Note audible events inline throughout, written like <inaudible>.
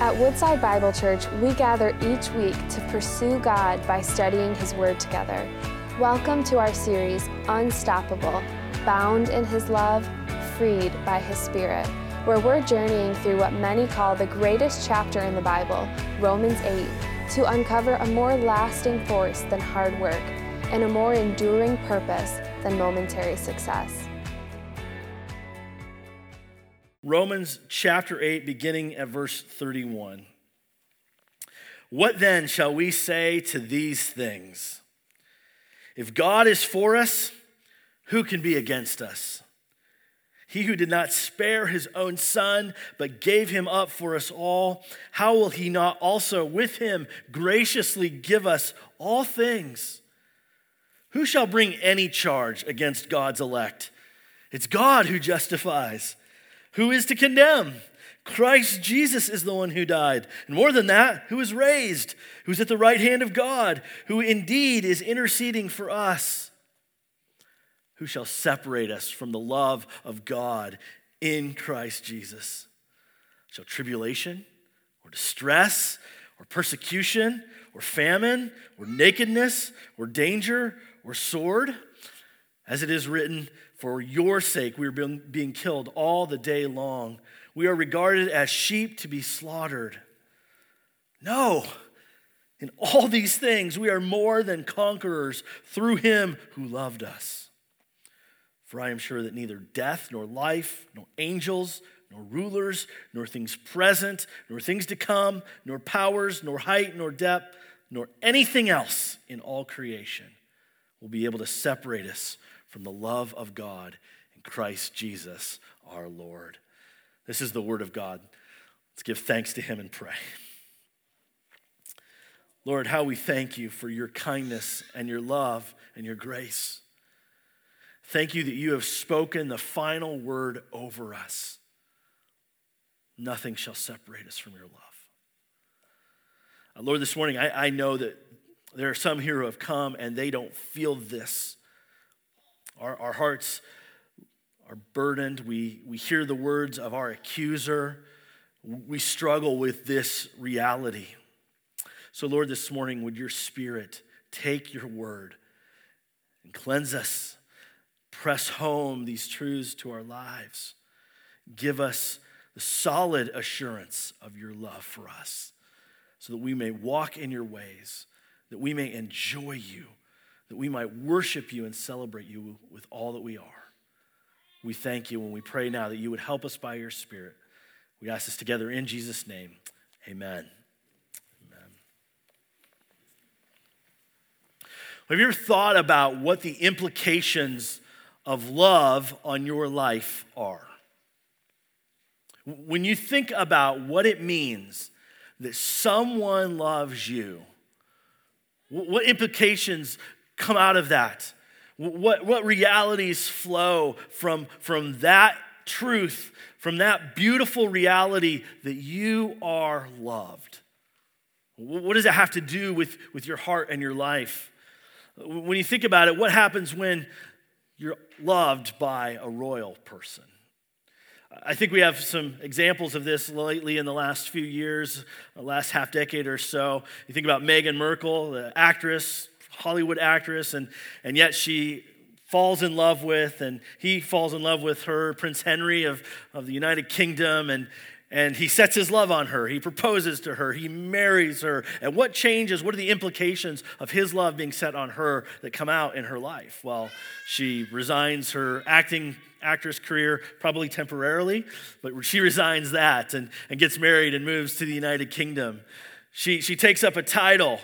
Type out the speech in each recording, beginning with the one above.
At Woodside Bible Church, we gather each week to pursue God by studying His Word together. Welcome to our series, Unstoppable Bound in His Love, Freed by His Spirit, where we're journeying through what many call the greatest chapter in the Bible, Romans 8, to uncover a more lasting force than hard work and a more enduring purpose than momentary success. Romans chapter 8, beginning at verse 31. What then shall we say to these things? If God is for us, who can be against us? He who did not spare his own son, but gave him up for us all, how will he not also with him graciously give us all things? Who shall bring any charge against God's elect? It's God who justifies. Who is to condemn? Christ Jesus is the one who died. And more than that, who is raised, who's at the right hand of God, who indeed is interceding for us. Who shall separate us from the love of God in Christ Jesus? Shall tribulation or distress or persecution or famine or nakedness or danger or sword? As it is written, for your sake, we are being, being killed all the day long. We are regarded as sheep to be slaughtered. No, in all these things, we are more than conquerors through him who loved us. For I am sure that neither death, nor life, nor angels, nor rulers, nor things present, nor things to come, nor powers, nor height, nor depth, nor anything else in all creation will be able to separate us from the love of God in Christ Jesus our Lord. This is the word of God. Let's give thanks to him and pray. Lord, how we thank you for your kindness and your love and your grace. Thank you that you have spoken the final word over us. Nothing shall separate us from your love. Uh, Lord, this morning, I, I know that there are some here who have come and they don't feel this. Our, our hearts are burdened. We, we hear the words of our accuser. We struggle with this reality. So, Lord, this morning, would your spirit take your word and cleanse us, press home these truths to our lives, give us the solid assurance of your love for us so that we may walk in your ways, that we may enjoy you that we might worship you and celebrate you with all that we are. We thank you when we pray now that you would help us by your Spirit. We ask this together in Jesus' name. Amen. Amen. Have you ever thought about what the implications of love on your life are? When you think about what it means that someone loves you, what implications come out of that? What, what realities flow from, from that truth, from that beautiful reality that you are loved? What does it have to do with, with your heart and your life? When you think about it, what happens when you're loved by a royal person? I think we have some examples of this lately in the last few years, the last half decade or so. You think about Meghan Markle, the actress, Hollywood actress, and, and yet she falls in love with, and he falls in love with her, Prince Henry of, of the United Kingdom, and, and he sets his love on her. He proposes to her. He marries her. And what changes? What are the implications of his love being set on her that come out in her life? Well, she resigns her acting actress career, probably temporarily, but she resigns that and, and gets married and moves to the United Kingdom. She, she takes up a title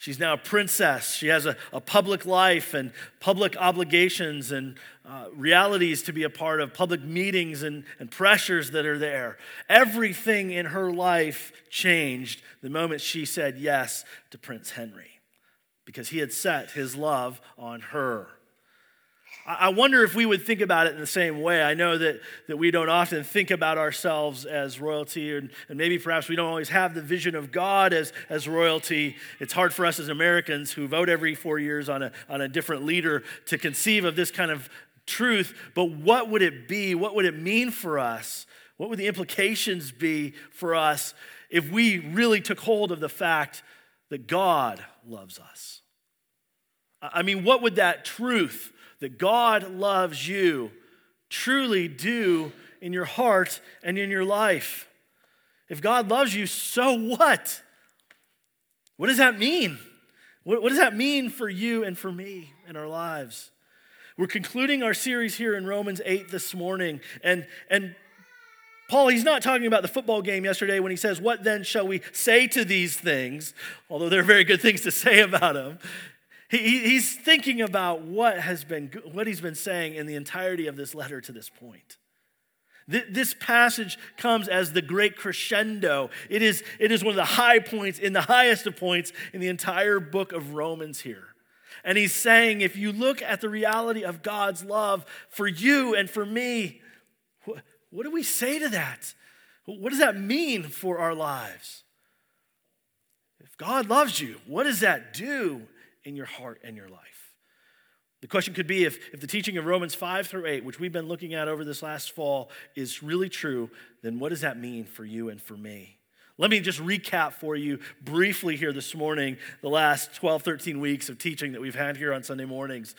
She's now a princess. She has a, a public life and public obligations and uh, realities to be a part of, public meetings and, and pressures that are there. Everything in her life changed the moment she said yes to Prince Henry because he had set his love on her. I wonder if we would think about it in the same way. I know that, that we don't often think about ourselves as royalty, and, and maybe perhaps we don't always have the vision of God as, as royalty. It's hard for us as Americans who vote every four years on a, on a different leader to conceive of this kind of truth. But what would it be? What would it mean for us? What would the implications be for us if we really took hold of the fact that God loves us. I mean, what would that truth that God loves you truly do in your heart and in your life? If God loves you, so what? What does that mean? What, what does that mean for you and for me in our lives? We're concluding our series here in Romans 8 this morning. And, and Paul, he's not talking about the football game yesterday when he says, What then shall we say to these things? Although there are very good things to say <laughs> about them. He, he's thinking about what, has been, what he's been saying in the entirety of this letter to this point. This passage comes as the great crescendo. It is, it is one of the high points, in the highest of points, in the entire book of Romans here. And he's saying, if you look at the reality of God's love for you and for me, what, what do we say to that? What does that mean for our lives? If God loves you, what does that do in your heart and your life? The question could be if, if the teaching of Romans 5 through 8, which we've been looking at over this last fall, is really true, then what does that mean for you and for me? Let me just recap for you briefly here this morning the last 12, 13 weeks of teaching that we've had here on Sunday mornings.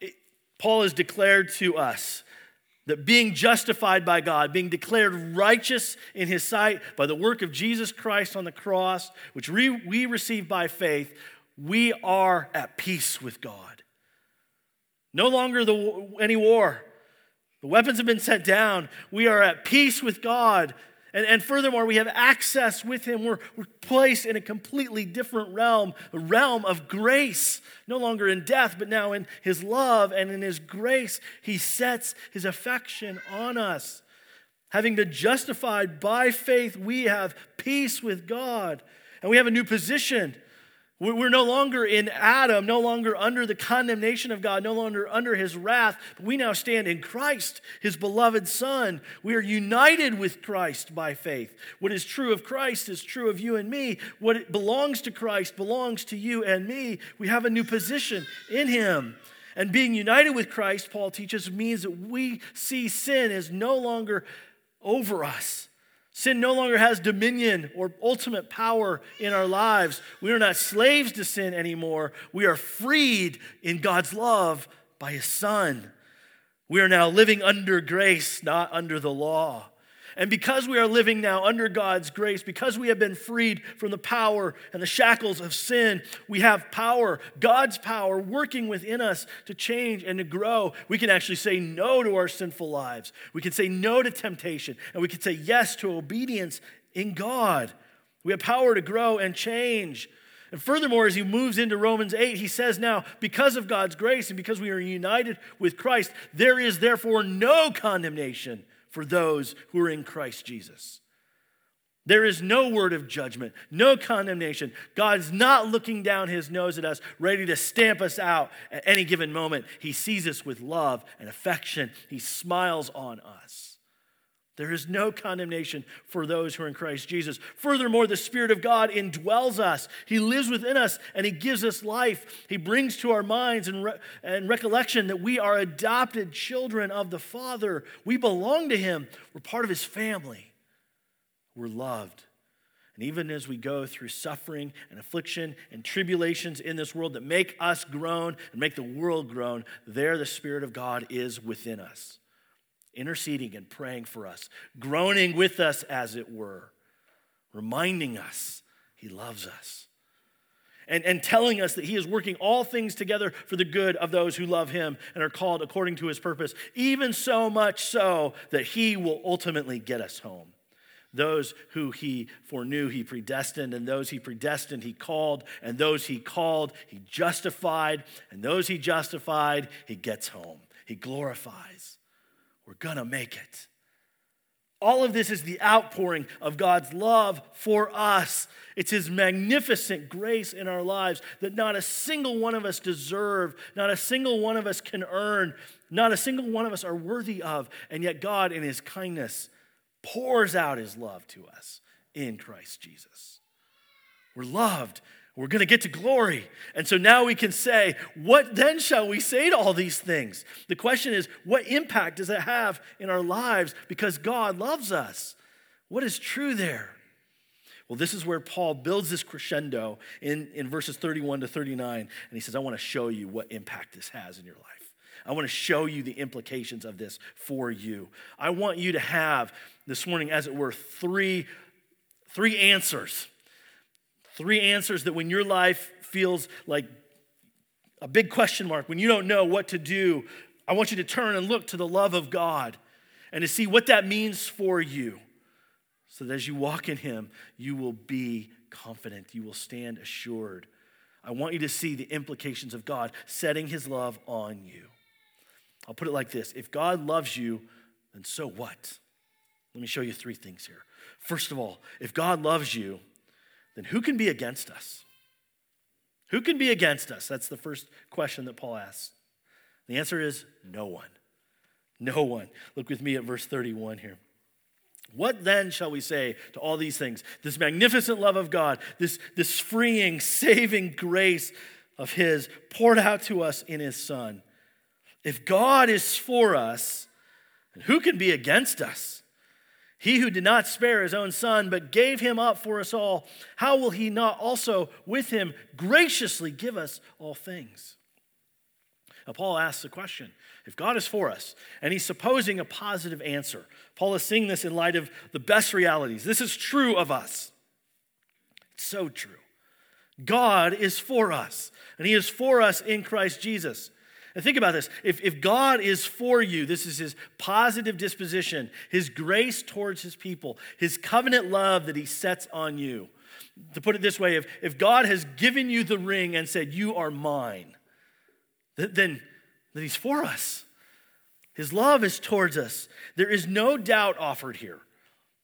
It, Paul has declared to us that being justified by God, being declared righteous in his sight by the work of Jesus Christ on the cross, which we, we receive by faith, we are at peace with God. No longer the, any war. The weapons have been set down. We are at peace with God. And, and furthermore, we have access with Him. We're, we're placed in a completely different realm, a realm of grace, no longer in death, but now in His love and in His grace. He sets His affection on us. Having been justified by faith, we have peace with God. And we have a new position. We're no longer in Adam, no longer under the condemnation of God, no longer under his wrath, but we now stand in Christ, his beloved Son. We are united with Christ by faith. What is true of Christ is true of you and me. What belongs to Christ belongs to you and me. We have a new position in him. And being united with Christ, Paul teaches, means that we see sin as no longer over us Sin no longer has dominion or ultimate power in our lives. We are not slaves to sin anymore. We are freed in God's love by His Son. We are now living under grace, not under the law. And because we are living now under God's grace, because we have been freed from the power and the shackles of sin, we have power, God's power working within us to change and to grow. We can actually say no to our sinful lives. We can say no to temptation, and we can say yes to obedience in God. We have power to grow and change. And furthermore, as he moves into Romans 8, he says now, because of God's grace and because we are united with Christ, there is therefore no condemnation for those who are in Christ Jesus. There is no word of judgment, no condemnation. God's not looking down his nose at us, ready to stamp us out at any given moment. He sees us with love and affection, he smiles on us. There is no condemnation for those who are in Christ Jesus. Furthermore, the Spirit of God indwells us. He lives within us and He gives us life. He brings to our minds and, re- and recollection that we are adopted children of the Father. We belong to Him, we're part of His family, we're loved. And even as we go through suffering and affliction and tribulations in this world that make us groan and make the world groan, there the Spirit of God is within us interceding and praying for us, groaning with us, as it were, reminding us he loves us. And, and telling us that he is working all things together for the good of those who love him and are called according to his purpose, even so much so that he will ultimately get us home. Those who he foreknew, he predestined, and those he predestined, he called, and those he called, he justified, and those he justified, he gets home. He glorifies. We're going to make it. All of this is the outpouring of God's love for us. It's His magnificent grace in our lives that not a single one of us deserve, not a single one of us can earn, not a single one of us are worthy of. And yet, God, in His kindness, pours out His love to us in Christ Jesus. We're loved we're going to get to glory. And so now we can say, what then shall we say to all these things? The question is, what impact does it have in our lives because God loves us? What is true there? Well, this is where Paul builds this crescendo in, in verses 31 to 39. And he says, I want to show you what impact this has in your life. I want to show you the implications of this for you. I want you to have this morning, as it were, three, three answers. Three answers that when your life feels like a big question mark, when you don't know what to do, I want you to turn and look to the love of God and to see what that means for you. So that as you walk in Him, you will be confident, you will stand assured. I want you to see the implications of God setting His love on you. I'll put it like this if God loves you, then so what? Let me show you three things here. First of all, if God loves you, then who can be against us? Who can be against us? That's the first question that Paul asks. The answer is no one. No one. Look with me at verse 31 here. What then shall we say to all these things? This magnificent love of God, this, this freeing, saving grace of His poured out to us in His Son. If God is for us, who can be against us? He who did not spare his own son, but gave him up for us all, how will he not also with him graciously give us all things? Now, Paul asks the question if God is for us, and he's supposing a positive answer, Paul is seeing this in light of the best realities. This is true of us. It's so true. God is for us, and he is for us in Christ Jesus. And think about this if, if God is for you, this is his positive disposition, his grace towards his people, his covenant love that he sets on you. To put it this way, if, if God has given you the ring and said, You are mine, then, then he's for us. His love is towards us. There is no doubt offered here.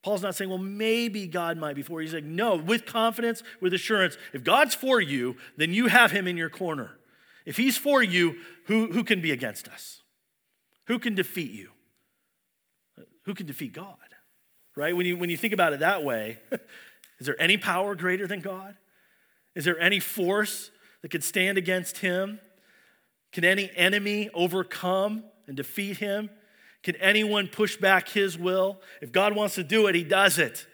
Paul's not saying, well, maybe God might be for you. He's like, no, with confidence, with assurance. If God's for you, then you have him in your corner. If he's for you, who, who can be against us? Who can defeat you? Who can defeat God? Right? When you, when you think about it that way, <laughs> is there any power greater than God? Is there any force that could stand against him? Can any enemy overcome and defeat him? Can anyone push back his will? If God wants to do it, he does it.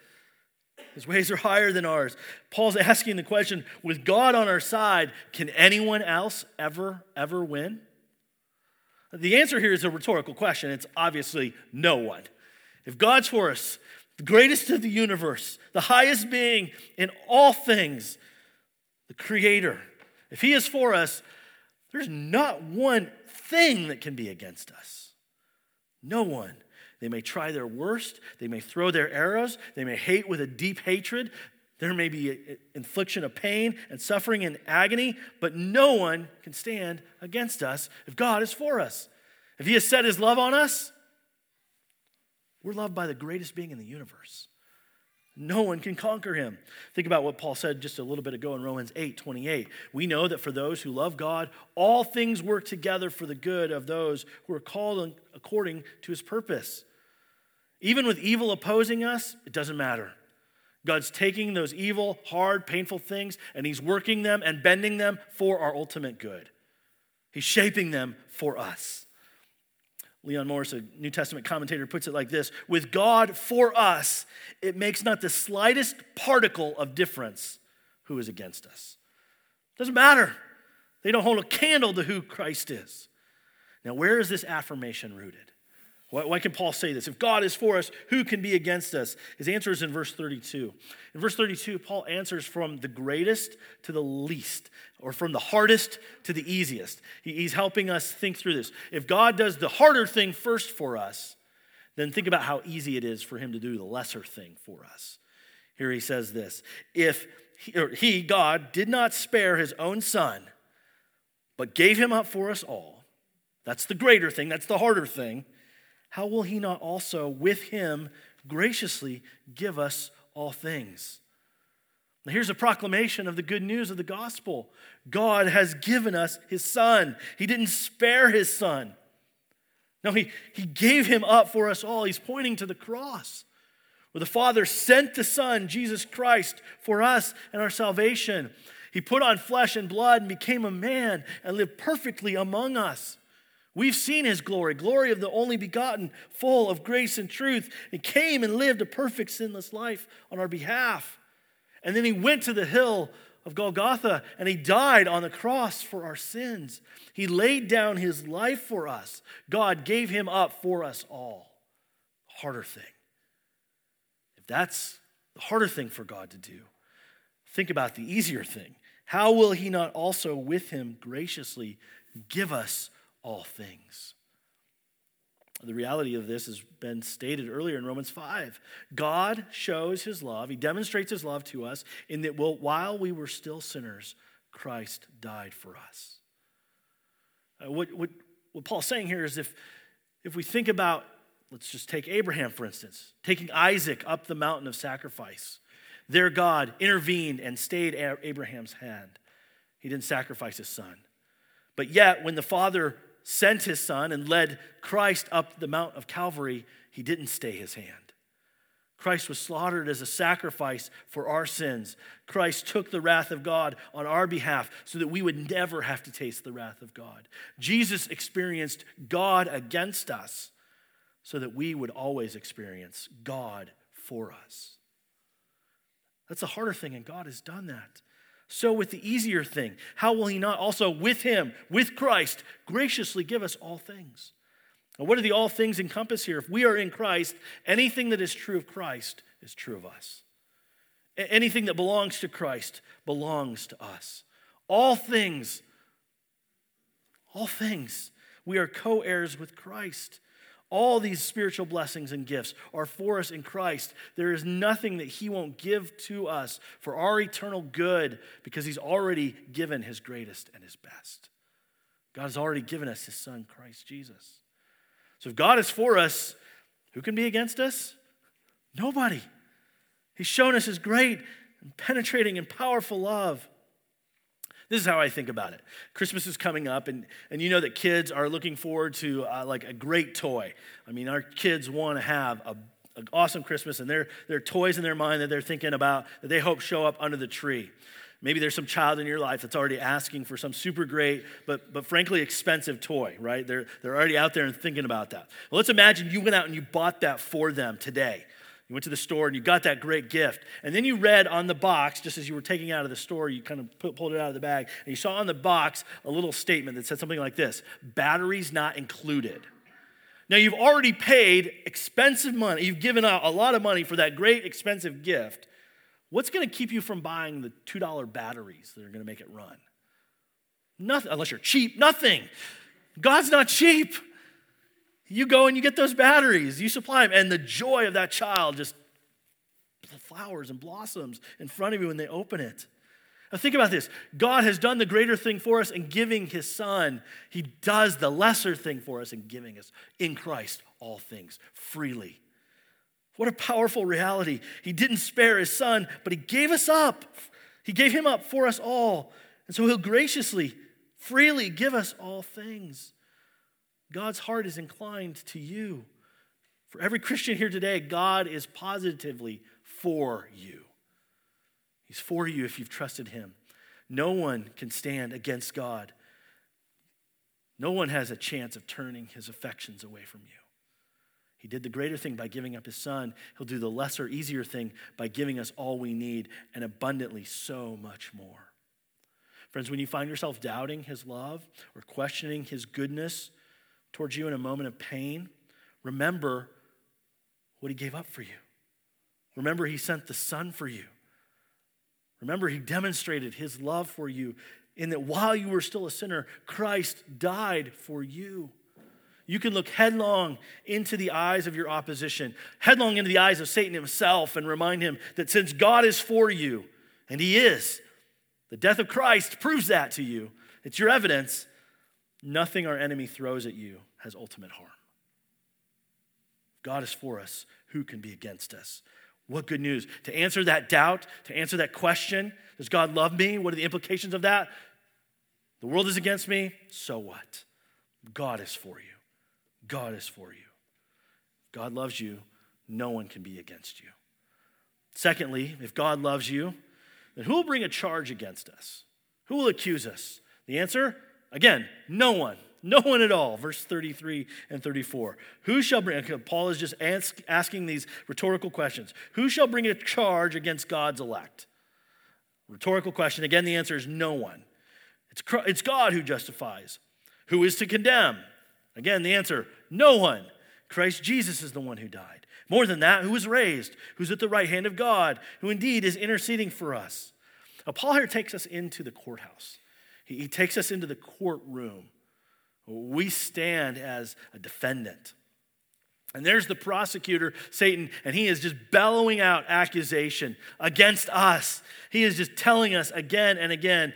His ways are higher than ours. Paul's asking the question with God on our side, can anyone else ever, ever win? The answer here is a rhetorical question. It's obviously no one. If God's for us, the greatest of the universe, the highest being in all things, the creator, if he is for us, there's not one thing that can be against us. No one. They may try their worst. They may throw their arrows. They may hate with a deep hatred. There may be infliction of pain and suffering and agony, but no one can stand against us if God is for us. If He has set His love on us, we're loved by the greatest being in the universe. No one can conquer him. Think about what Paul said just a little bit ago in Romans 8 28. We know that for those who love God, all things work together for the good of those who are called according to his purpose. Even with evil opposing us, it doesn't matter. God's taking those evil, hard, painful things and he's working them and bending them for our ultimate good. He's shaping them for us. Leon Morris, a New Testament commentator, puts it like this With God for us, it makes not the slightest particle of difference who is against us. Doesn't matter. They don't hold a candle to who Christ is. Now, where is this affirmation rooted? Why, can Paul say this? If God is for us, who can be against us? His answer is in verse 32. In verse 32, Paul answers from the greatest to the least, or from the hardest to the easiest. He, he's helping us think through this. If God does the harder thing first for us, then think about how easy it is for him to do the lesser thing for us. Here he says this If he, he God, did not spare his own son, but gave him up for us all, that's the greater thing, that's the harder thing how will he not also with him graciously give us all things? Now, here's a proclamation of the good news of the gospel God has given us his son, he didn't spare his son. No, he, he gave him up for us all. He's pointing to the cross, where the Father sent the Son, Jesus Christ, for us and our salvation. He put on flesh and blood and became a man and lived perfectly among us. We've seen his glory, glory of the only begotten, full of grace and truth, and came and lived a perfect, sinless life on our behalf. And then he went to the hill of Golgotha and he died on the cross for our sins. He laid down his life for us. God gave him up for us all. Harder thing. If that's the harder thing for God to do, think about the easier thing. How will he not also with him graciously give us all things? The reality of this has been stated earlier in Romans 5. God shows his love, he demonstrates his love to us in that while we were still sinners, Christ died for us. Uh, what, what, what Paul's saying here is if, if we think about, let's just take Abraham, for instance, taking Isaac up the mountain of sacrifice, there God intervened and stayed Abraham's hand. He didn't sacrifice his son. But yet, when the father sent his son and led Christ up the Mount of Calvary, he didn't stay his hand. Christ was slaughtered as a sacrifice for our sins. Christ took the wrath of God on our behalf so that we would never have to taste the wrath of God. Jesus experienced God against us so that we would always experience God for us. That's a harder thing, and God has done that. So, with the easier thing, how will He not also with Him, with Christ, graciously give us all things? Now, what do the all things encompass here? If we are in Christ, anything that is true of Christ is true of us. Anything that belongs to Christ belongs to us. All things, all things, we are co heirs with Christ. All these spiritual blessings and gifts are for us in Christ. There is nothing that He won't give to us for our eternal good because He's already given His greatest and His best. God has already given us His Son, Christ Jesus. So if God is for us, who can be against us? Nobody. He's shown us His great and penetrating and powerful love. This is how I think about it. Christmas is coming up, and, and you know that kids are looking forward to uh, like a great toy. I mean, our kids want to have a, an awesome Christmas, and there, are toys in their mind that they're thinking about that they hope show up under the tree. Maybe there's some child in your life that's already asking for some super great, but, but frankly expensive toy, right? They're, they're already out there and thinking about that. Well, let's imagine you went out and you bought that for them today. You went to the store and you got that great gift. And then you read on the box, just as you were taking out of the store, you kind of pulled it out of the bag, and you saw on the box a little statement that said something like this batteries not included. Now, you've already paid expensive money, you've given out a lot of money for that great expensive gift. What's going to keep you from buying the $2 batteries that are going to make it run? Nothing, unless you're cheap, nothing. God's not cheap. You go and you get those batteries, you supply them, and the joy of that child just flowers and blossoms in front of you when they open it. Now, think about this God has done the greater thing for us in giving his son. He does the lesser thing for us in giving us in Christ all things freely. What a powerful reality. He didn't spare his son, but he gave us up. He gave him up for us all. And so he'll graciously, freely give us all things. God's heart is inclined to you. For every Christian here today, God is positively for you. He's for you if you've trusted Him. No one can stand against God. No one has a chance of turning his affections away from you. He did the greater thing by giving up his son. He'll do the lesser, easier thing by giving us all we need and abundantly so much more. Friends, when you find yourself doubting his love or questioning his goodness, towards you in a moment of pain, remember what he gave up for you. Remember, he sent the Son for you. Remember, he demonstrated his love for you in that while you were still a sinner, Christ died for you. You can look headlong into the eyes of your opposition, headlong into the eyes of Satan himself, and remind him that since God is for you, and he is, the death of Christ proves that to you. It's your evidence. Nothing our enemy throws at you has ultimate harm. God is for us. Who can be against us? What good news. To answer that doubt, to answer that question, does God love me? What are the implications of that? The world is against me. So what? God is for you. God is for you. God loves you. No one can be against you. Secondly, if God loves you, then who will bring a charge against us? Who will accuse us? The answer Again, no one. No one at all. Verse 33 and 34. Who shall bring, Paul is just ask, asking these rhetorical questions. Who shall bring a charge against God's elect? Rhetorical question. Again, the answer is no one. It's, it's God who justifies. Who is to condemn? Again, the answer no one. Christ Jesus is the one who died. More than that, who was raised, who's at the right hand of God, who indeed is interceding for us. Now, Paul here takes us into the courthouse, he, he takes us into the courtroom. We stand as a defendant. And there's the prosecutor, Satan, and he is just bellowing out accusation against us. He is just telling us again and again,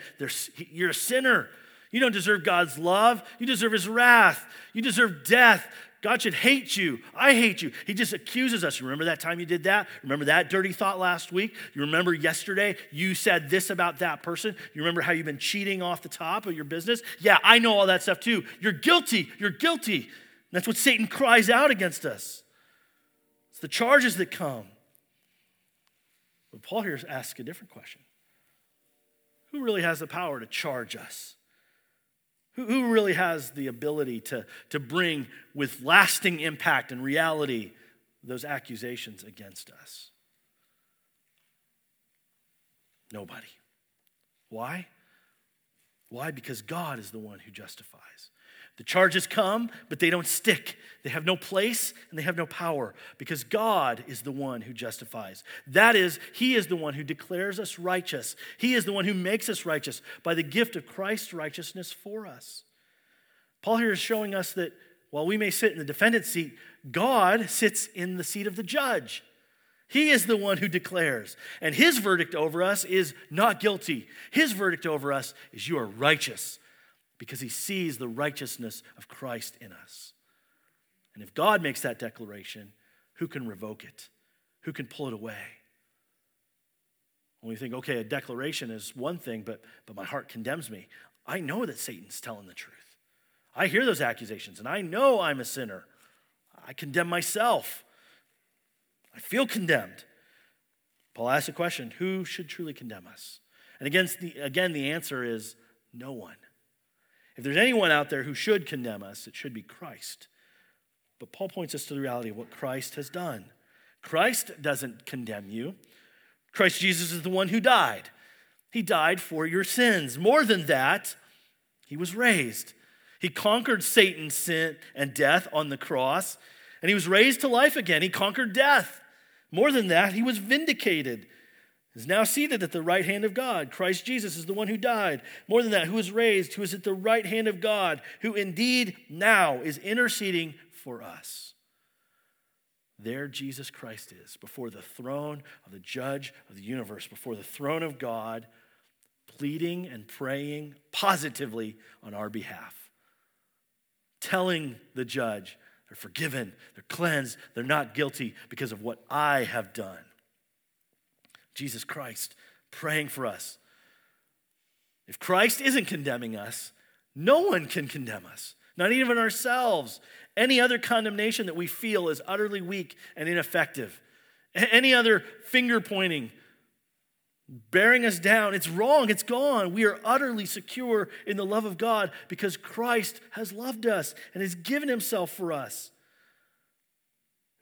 you're a sinner. You don't deserve God's love. You deserve his wrath. You deserve death. God should hate you. I hate you. He just accuses us. Remember that time you did that? Remember that dirty thought last week? You remember yesterday you said this about that person? You remember how you've been cheating off the top of your business? Yeah, I know all that stuff too. You're guilty. You're guilty. That's what Satan cries out against us. It's the charges that come. But Paul here asks a different question Who really has the power to charge us? Who, really has the ability to, to bring with lasting impact and reality those accusations against us? Nobody. Why? Why? Because God is the one who justifies. The charges come, but they don't stick. They have no place and they have no power because God is the one who justifies. That is, He is the one who declares us righteous. He is the one who makes us righteous by the gift of Christ's righteousness for us. Paul here is showing us that while we may sit in the defendant's seat, God sits in the seat of the judge. He is the one who declares. And his verdict over us is not guilty. His verdict over us is you are righteous because he sees the righteousness of Christ in us. And if God makes that declaration, who can revoke it? Who can pull it away? When we think, okay, a declaration is one thing, but, but my heart condemns me, I know that Satan's telling the truth. I hear those accusations and I know I'm a sinner. I condemn myself. I feel condemned. Paul asks a question who should truly condemn us? And against the, again, the answer is no one. If there's anyone out there who should condemn us, it should be Christ. But Paul points us to the reality of what Christ has done. Christ doesn't condemn you. Christ Jesus is the one who died. He died for your sins. More than that, he was raised. He conquered Satan's sin and death on the cross, and he was raised to life again. He conquered death. More than that, he was vindicated is now seated at the right hand of God. Christ Jesus is the one who died. More than that, who was raised, who is at the right hand of God, who indeed now is interceding for us. There, Jesus Christ is before the throne of the judge of the universe, before the throne of God, pleading and praying positively on our behalf, telling the judge they're forgiven, they're cleansed, they're not guilty because of what I have done. Jesus Christ praying for us. If Christ isn't condemning us, no one can condemn us, not even ourselves. Any other condemnation that we feel is utterly weak and ineffective. Any other finger pointing, bearing us down, it's wrong, it's gone. We are utterly secure in the love of God because Christ has loved us and has given himself for us.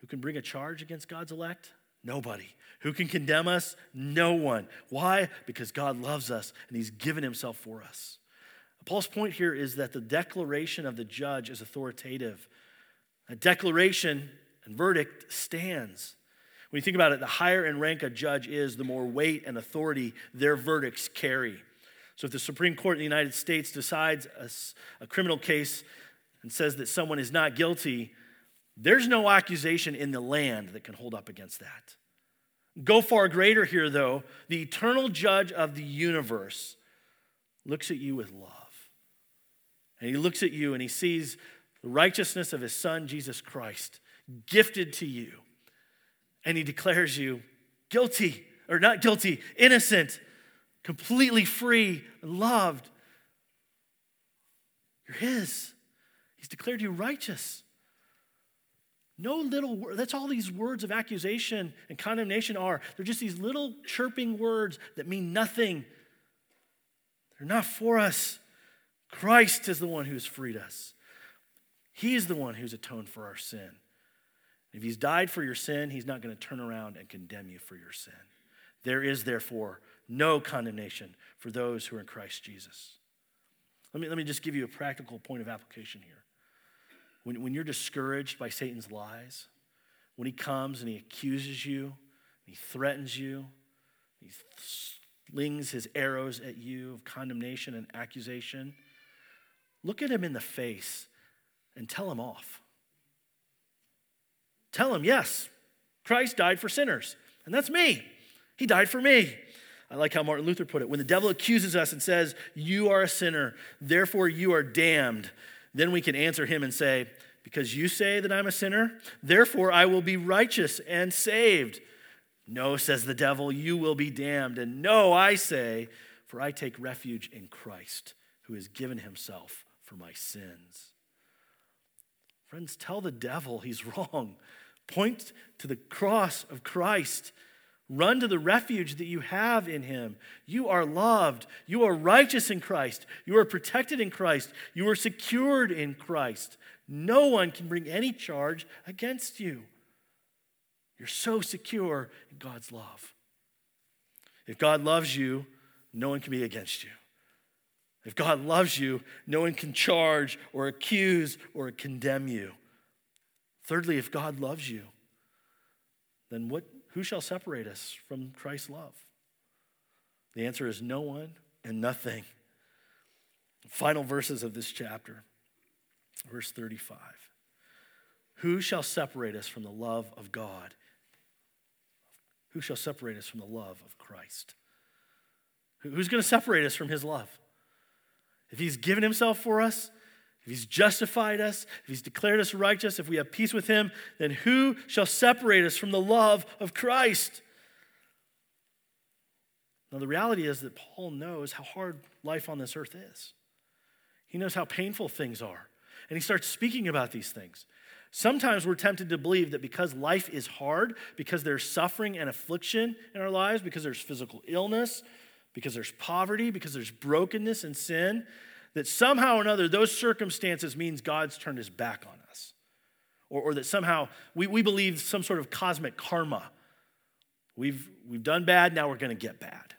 Who can bring a charge against God's elect? Nobody. Who can condemn us? No one. Why? Because God loves us and He's given Himself for us. Paul's point here is that the declaration of the judge is authoritative. A declaration and verdict stands. When you think about it, the higher in rank a judge is, the more weight and authority their verdicts carry. So if the Supreme Court in the United States decides a, a criminal case and says that someone is not guilty, there's no accusation in the land that can hold up against that. Go far greater here, though. The eternal judge of the universe looks at you with love. And he looks at you and he sees the righteousness of his son, Jesus Christ, gifted to you. And he declares you guilty, or not guilty, innocent, completely free, loved. You're his. He's declared you righteous. No little word. That's all these words of accusation and condemnation are. They're just these little chirping words that mean nothing. They're not for us. Christ is the one who's freed us. He's the one who's atoned for our sin. If he's died for your sin, he's not going to turn around and condemn you for your sin. There is, therefore, no condemnation for those who are in Christ Jesus. Let me, let me just give you a practical point of application here. When, when you're discouraged by Satan's lies, when he comes and he accuses you, he threatens you, he slings his arrows at you of condemnation and accusation, look at him in the face and tell him off. Tell him, yes, Christ died for sinners, and that's me. He died for me. I like how Martin Luther put it. When the devil accuses us and says, You are a sinner, therefore you are damned, then we can answer him and say, Because you say that I'm a sinner, therefore I will be righteous and saved. No, says the devil, you will be damned. And no, I say, for I take refuge in Christ, who has given himself for my sins. Friends, tell the devil he's <laughs> wrong. Point to the cross of Christ. Run to the refuge that you have in him. You are loved. You are righteous in Christ. You are protected in Christ. You are secured in Christ. No one can bring any charge against you. You're so secure in God's love. If God loves you, no one can be against you. If God loves you, no one can charge or accuse or condemn you. Thirdly, if God loves you, then what, who shall separate us from Christ's love? The answer is no one and nothing. Final verses of this chapter, verse 35. Who shall separate us from the love of God who shall separate us from the love of Christ? Who's going to separate us from his love? If he's given himself for us, if he's justified us, if he's declared us righteous, if we have peace with him, then who shall separate us from the love of Christ? Now, the reality is that Paul knows how hard life on this earth is. He knows how painful things are. And he starts speaking about these things. Sometimes we're tempted to believe that because life is hard, because there's suffering and affliction in our lives, because there's physical illness, because there's poverty, because there's brokenness and sin, that somehow or another those circumstances means God's turned his back on us. Or, or that somehow we, we believe some sort of cosmic karma. We've, we've done bad, now we're going to get bad.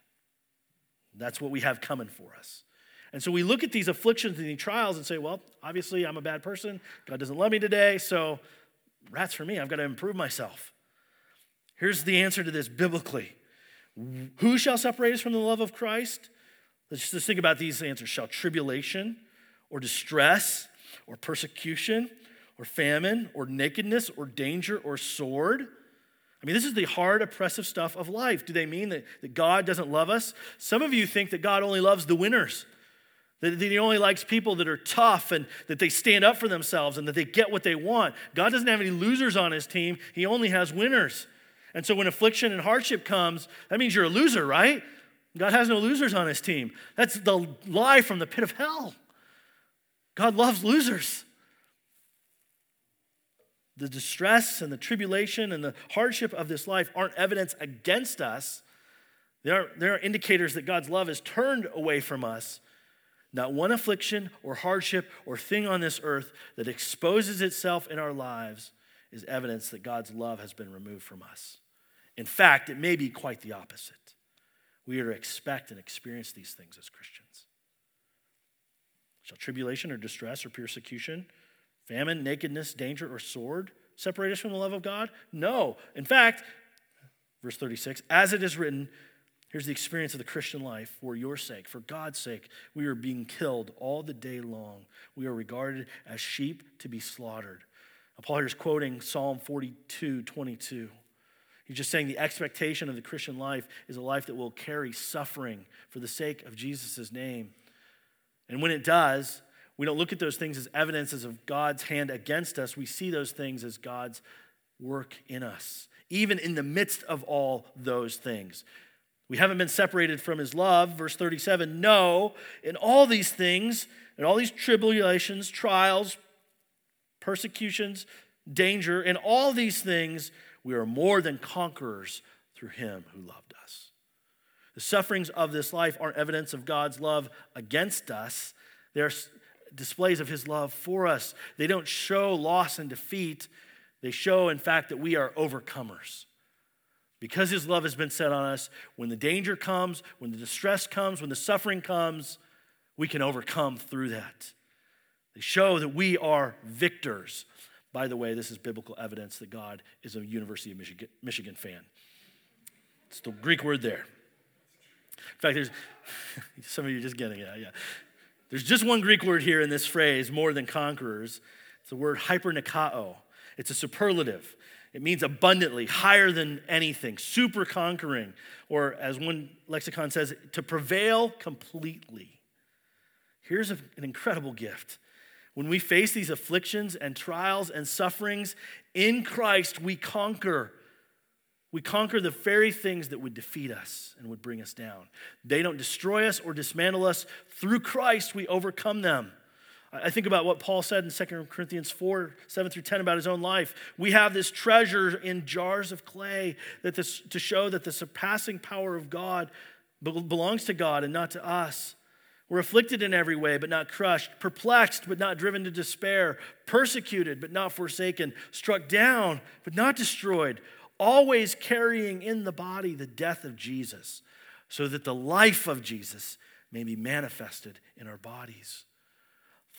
That's what we have coming for us. And so we look at these afflictions and these trials and say, well, obviously I'm a bad person. God doesn't love me today, so rats for me. I've got to improve myself. Here's the answer to this biblically Who shall separate us from the love of Christ? Let's just think about these answers. Shall tribulation or distress or persecution or famine or nakedness or danger or sword? I mean, this is the hard, oppressive stuff of life. Do they mean that, that God doesn't love us? Some of you think that God only loves the winners. That he only likes people that are tough and that they stand up for themselves and that they get what they want. God doesn't have any losers on his team, he only has winners. And so when affliction and hardship comes, that means you're a loser, right? God has no losers on his team. That's the lie from the pit of hell. God loves losers. The distress and the tribulation and the hardship of this life aren't evidence against us. They are, are indicators that God's love is turned away from us not one affliction or hardship or thing on this earth that exposes itself in our lives is evidence that God's love has been removed from us. In fact, it may be quite the opposite. We are to expect and experience these things as Christians. Shall tribulation or distress or persecution, famine, nakedness, danger, or sword separate us from the love of God? No. In fact, verse 36, as it is written, Here's the experience of the Christian life for your sake, for God's sake. We are being killed all the day long. We are regarded as sheep to be slaughtered. Paul here is quoting Psalm 42 22. He's just saying the expectation of the Christian life is a life that will carry suffering for the sake of Jesus' name. And when it does, we don't look at those things as evidences of God's hand against us. We see those things as God's work in us, even in the midst of all those things. We haven't been separated from his love. Verse 37 No, in all these things, in all these tribulations, trials, persecutions, danger, in all these things, we are more than conquerors through him who loved us. The sufferings of this life aren't evidence of God's love against us, they're displays of his love for us. They don't show loss and defeat, they show, in fact, that we are overcomers. Because his love has been set on us, when the danger comes, when the distress comes, when the suffering comes, we can overcome through that. They show that we are victors. By the way, this is biblical evidence that God is a University of Michigan, Michigan fan. It's the Greek word there. In fact, there's <laughs> some of you just getting it. Yeah. There's just one Greek word here in this phrase, more than conquerors. It's the word hypernikao. It's a superlative. It means abundantly, higher than anything, super conquering, or as one lexicon says, to prevail completely. Here's an incredible gift. When we face these afflictions and trials and sufferings in Christ, we conquer. We conquer the very things that would defeat us and would bring us down. They don't destroy us or dismantle us. Through Christ, we overcome them. I think about what Paul said in 2 Corinthians 4 7 through 10 about his own life. We have this treasure in jars of clay that this, to show that the surpassing power of God belongs to God and not to us. We're afflicted in every way, but not crushed, perplexed, but not driven to despair, persecuted, but not forsaken, struck down, but not destroyed, always carrying in the body the death of Jesus, so that the life of Jesus may be manifested in our bodies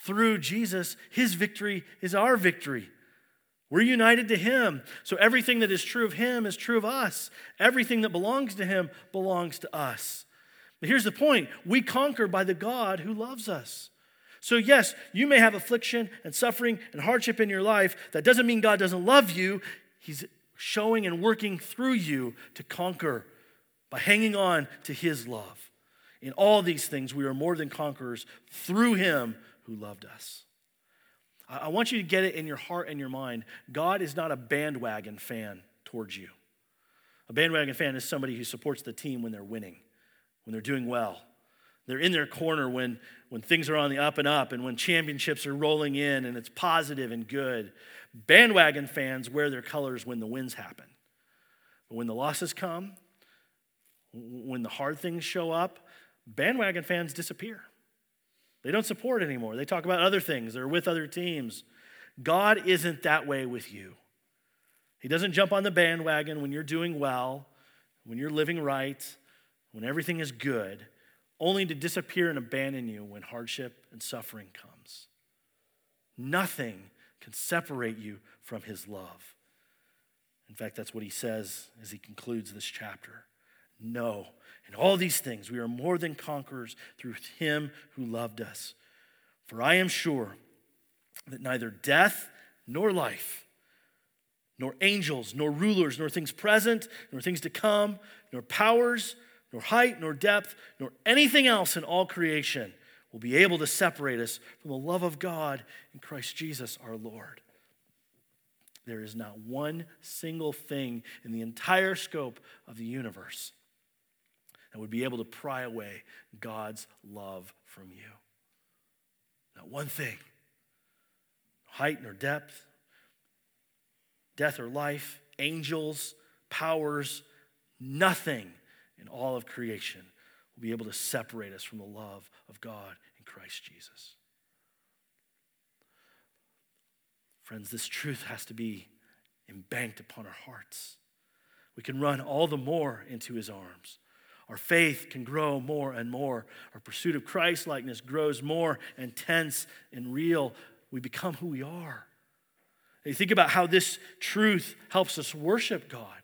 through Jesus, his victory is our victory. We're united to him. So everything that is true of him is true of us. Everything that belongs to him belongs to us. But here's the point we conquer by the God who loves us. So, yes, you may have affliction and suffering and hardship in your life. That doesn't mean God doesn't love you. He's showing and working through you to conquer by hanging on to his love. In all these things, we are more than conquerors through him who loved us. I want you to get it in your heart and your mind. God is not a bandwagon fan towards you. A bandwagon fan is somebody who supports the team when they're winning, when they're doing well. They're in their corner when, when things are on the up and up and when championships are rolling in and it's positive and good. Bandwagon fans wear their colors when the wins happen. But when the losses come, when the hard things show up, bandwagon fans disappear. They don't support anymore. They talk about other things. They're with other teams. God isn't that way with you. He doesn't jump on the bandwagon when you're doing well, when you're living right, when everything is good, only to disappear and abandon you when hardship and suffering comes. Nothing can separate you from his love. In fact, that's what he says as he concludes this chapter. No, in all these things, we are more than conquerors through him who loved us. For I am sure that neither death nor life, nor angels, nor rulers, nor things present, nor things to come, nor powers, nor height, nor depth, nor anything else in all creation will be able to separate us from the love of God in Christ Jesus our Lord. There is not one single thing in the entire scope of the universe that would be able to pry away God's love from you. Not one thing height nor depth, death or life, angels, powers, nothing in all of creation will be able to separate us from the love of God in Christ Jesus. Friends, this truth has to be embanked upon our hearts. We can run all the more into his arms our faith can grow more and more. Our pursuit of Christ likeness grows more intense and real. We become who we are. And you think about how this truth helps us worship God.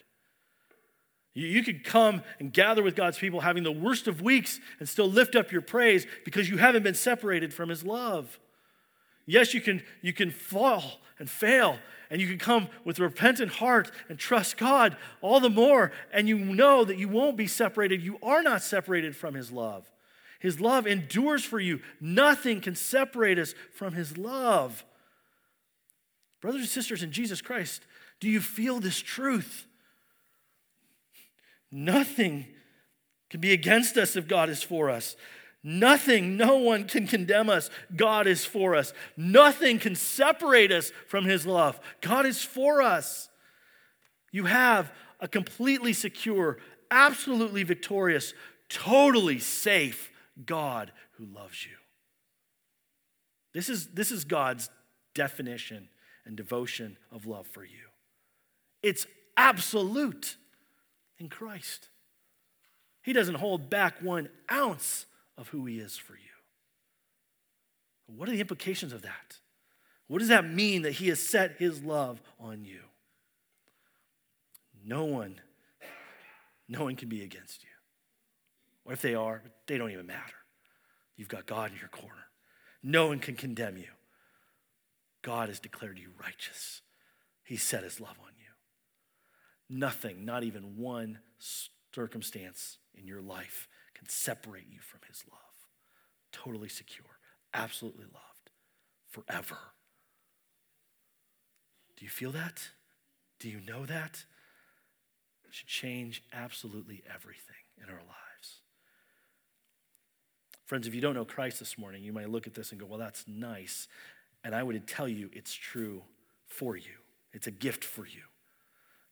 You, could come and gather with God's people having the worst of weeks and still lift up your praise because you haven't been separated from His love. Yes, you can, you can fall and fail, and you can come with a repentant heart and trust God all the more, and you know that you won't be separated. You are not separated from His love. His love endures for you. Nothing can separate us from His love. Brothers and sisters in Jesus Christ, do you feel this truth? Nothing can be against us if God is for us. Nothing, no one can condemn us. God is for us. Nothing can separate us from His love. God is for us. You have a completely secure, absolutely victorious, totally safe God who loves you. This is, this is God's definition and devotion of love for you. It's absolute. In Christ. He doesn't hold back one ounce of who He is for you. What are the implications of that? What does that mean that He has set His love on you? No one, no one can be against you. Or if they are, they don't even matter. You've got God in your corner. No one can condemn you. God has declared you righteous. He set his love on you. Nothing, not even one circumstance in your life, can separate you from his love. Totally secure, absolutely loved, forever. Do you feel that? Do you know that? It should change absolutely everything in our lives. Friends, if you don't know Christ this morning, you might look at this and go, well, that's nice. And I would tell you it's true for you, it's a gift for you.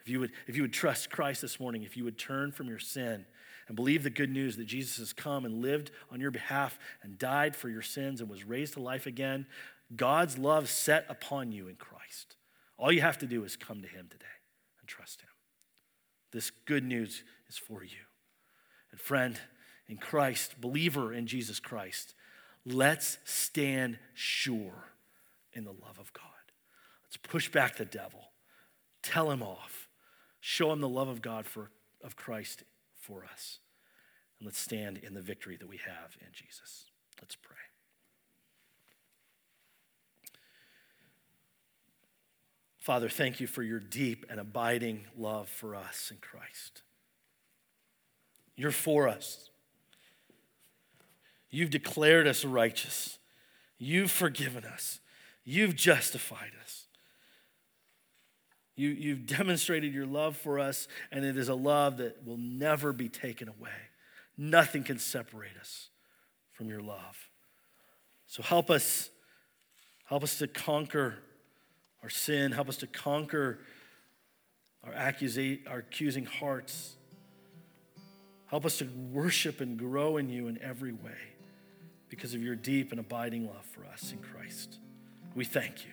If you, would, if you would trust Christ this morning, if you would turn from your sin and believe the good news that Jesus has come and lived on your behalf and died for your sins and was raised to life again, God's love set upon you in Christ. All you have to do is come to Him today and trust Him. This good news is for you. And friend, in Christ, believer in Jesus Christ, let's stand sure in the love of God. Let's push back the devil, tell him off, show him the love of God for, of Christ for us. And let's stand in the victory that we have in Jesus. Let's pray. Father, thank you for your deep and abiding love for us in Christ. You're for us. You've declared us righteous. You've forgiven us. You've justified us. You, you've <laughs> demonstrated your love for us, and it is a love that will never be taken away. Nothing can separate us from your love. So help us, help us to conquer our sin. Help us to conquer our, accusate, our accusing hearts. Help us to worship and grow in you in every way because of your deep and abiding love for us in Christ. We thank you.